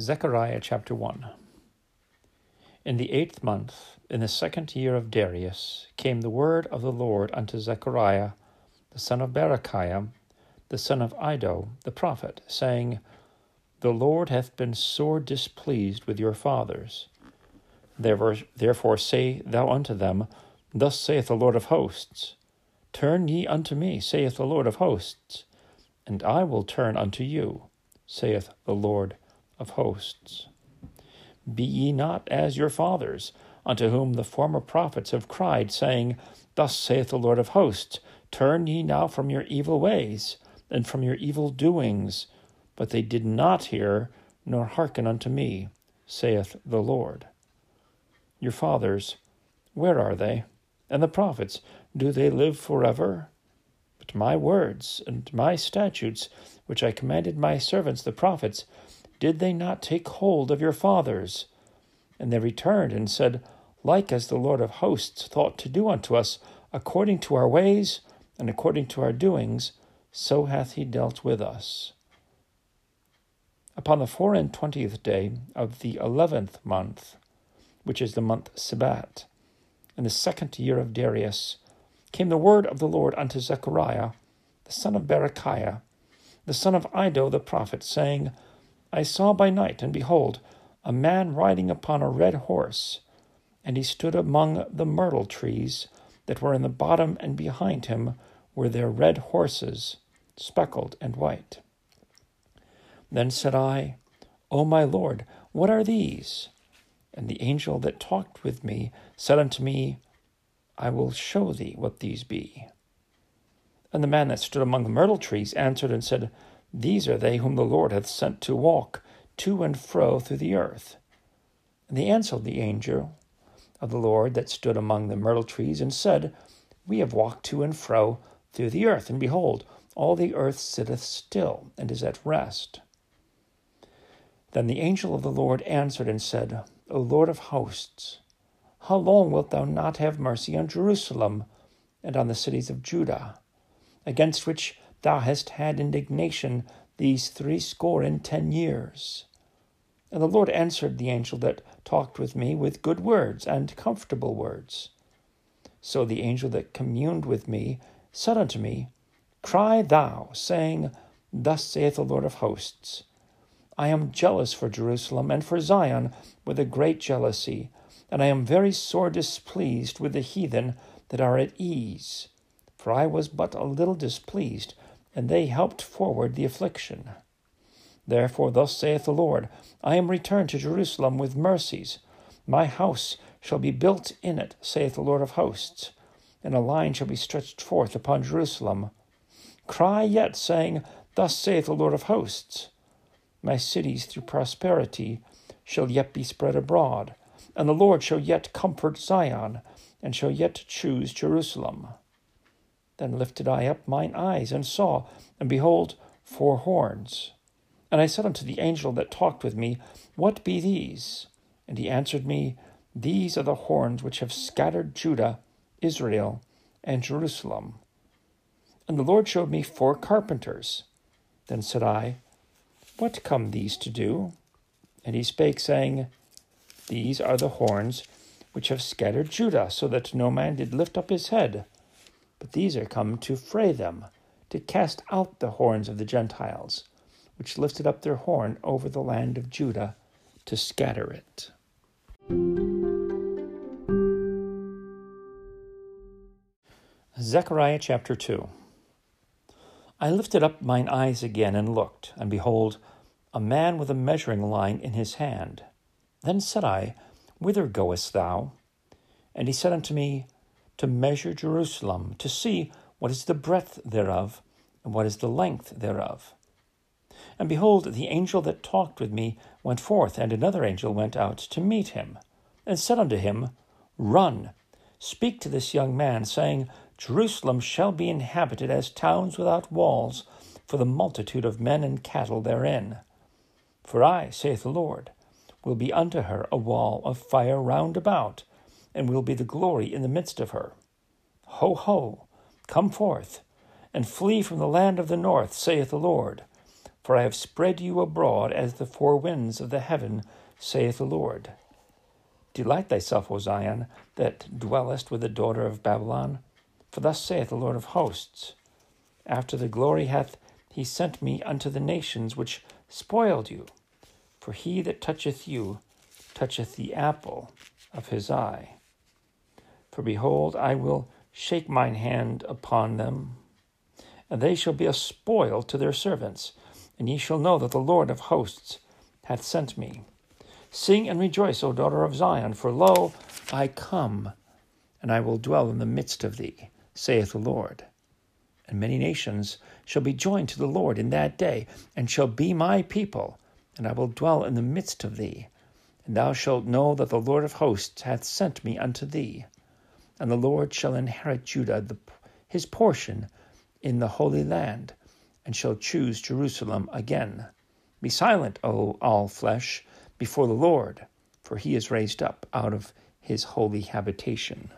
Zechariah chapter 1 In the eighth month, in the second year of Darius, came the word of the Lord unto Zechariah, the son of Berechiah, the son of Iddo, the prophet, saying, The Lord hath been sore displeased with your fathers. Therefore say thou unto them, Thus saith the Lord of hosts, Turn ye unto me, saith the Lord of hosts, and I will turn unto you, saith the Lord of hosts. Be ye not as your fathers, unto whom the former prophets have cried, saying, Thus saith the Lord of hosts, Turn ye now from your evil ways, and from your evil doings. But they did not hear, nor hearken unto me, saith the Lord. Your fathers, where are they? And the prophets, do they live forever? But my words and my statutes, which I commanded my servants the prophets, did they not take hold of your fathers? And they returned and said, Like as the Lord of hosts thought to do unto us, according to our ways and according to our doings, so hath he dealt with us. Upon the four and twentieth day of the eleventh month, which is the month Sebat, in the second year of Darius, came the word of the Lord unto Zechariah, the son of Berechiah, the son of Iddo the prophet, saying, I saw by night, and behold, a man riding upon a red horse, and he stood among the myrtle trees that were in the bottom, and behind him were there red horses, speckled and white. Then said I, O my Lord, what are these? And the angel that talked with me said unto me, I will show thee what these be. And the man that stood among the myrtle trees answered and said, these are they whom the Lord hath sent to walk to and fro through the earth. And they answered the angel of the Lord that stood among the myrtle trees, and said, We have walked to and fro through the earth, and behold, all the earth sitteth still, and is at rest. Then the angel of the Lord answered and said, O Lord of hosts, how long wilt thou not have mercy on Jerusalem and on the cities of Judah, against which thou hast had indignation these threescore and ten years. And the Lord answered the angel that talked with me with good words and comfortable words. So the angel that communed with me said unto me, Cry thou, saying, Thus saith the Lord of hosts, I am jealous for Jerusalem and for Zion with a great jealousy, and I am very sore displeased with the heathen that are at ease. For I was but a little displeased and they helped forward the affliction. Therefore, thus saith the Lord I am returned to Jerusalem with mercies. My house shall be built in it, saith the Lord of hosts, and a line shall be stretched forth upon Jerusalem. Cry yet, saying, Thus saith the Lord of hosts My cities through prosperity shall yet be spread abroad, and the Lord shall yet comfort Zion, and shall yet choose Jerusalem. Then lifted I up mine eyes, and saw, and behold, four horns. And I said unto the angel that talked with me, What be these? And he answered me, These are the horns which have scattered Judah, Israel, and Jerusalem. And the Lord showed me four carpenters. Then said I, What come these to do? And he spake, saying, These are the horns which have scattered Judah, so that no man did lift up his head. But these are come to fray them, to cast out the horns of the Gentiles, which lifted up their horn over the land of Judah, to scatter it. Zechariah chapter 2 I lifted up mine eyes again and looked, and behold, a man with a measuring line in his hand. Then said I, Whither goest thou? And he said unto me, to measure Jerusalem, to see what is the breadth thereof, and what is the length thereof. And behold, the angel that talked with me went forth, and another angel went out to meet him, and said unto him, Run, speak to this young man, saying, Jerusalem shall be inhabited as towns without walls, for the multitude of men and cattle therein. For I, saith the Lord, will be unto her a wall of fire round about, and will be the glory in the midst of her. Ho, ho, come forth, and flee from the land of the north, saith the Lord. For I have spread you abroad as the four winds of the heaven, saith the Lord. Delight thyself, O Zion, that dwellest with the daughter of Babylon. For thus saith the Lord of hosts After the glory hath he sent me unto the nations which spoiled you. For he that toucheth you toucheth the apple of his eye. For behold, I will shake mine hand upon them, and they shall be a spoil to their servants and ye shall know that the Lord of hosts hath sent me. Sing and rejoice, O daughter of Zion, for lo, I come, and I will dwell in the midst of thee, saith the Lord. And many nations shall be joined to the Lord in that day, and shall be my people, and I will dwell in the midst of thee. And thou shalt know that the Lord of hosts hath sent me unto thee. And the Lord shall inherit Judah, the, his portion, in the holy land and shall choose Jerusalem again. Be silent, O all flesh, before the Lord, for he is raised up out of his holy habitation.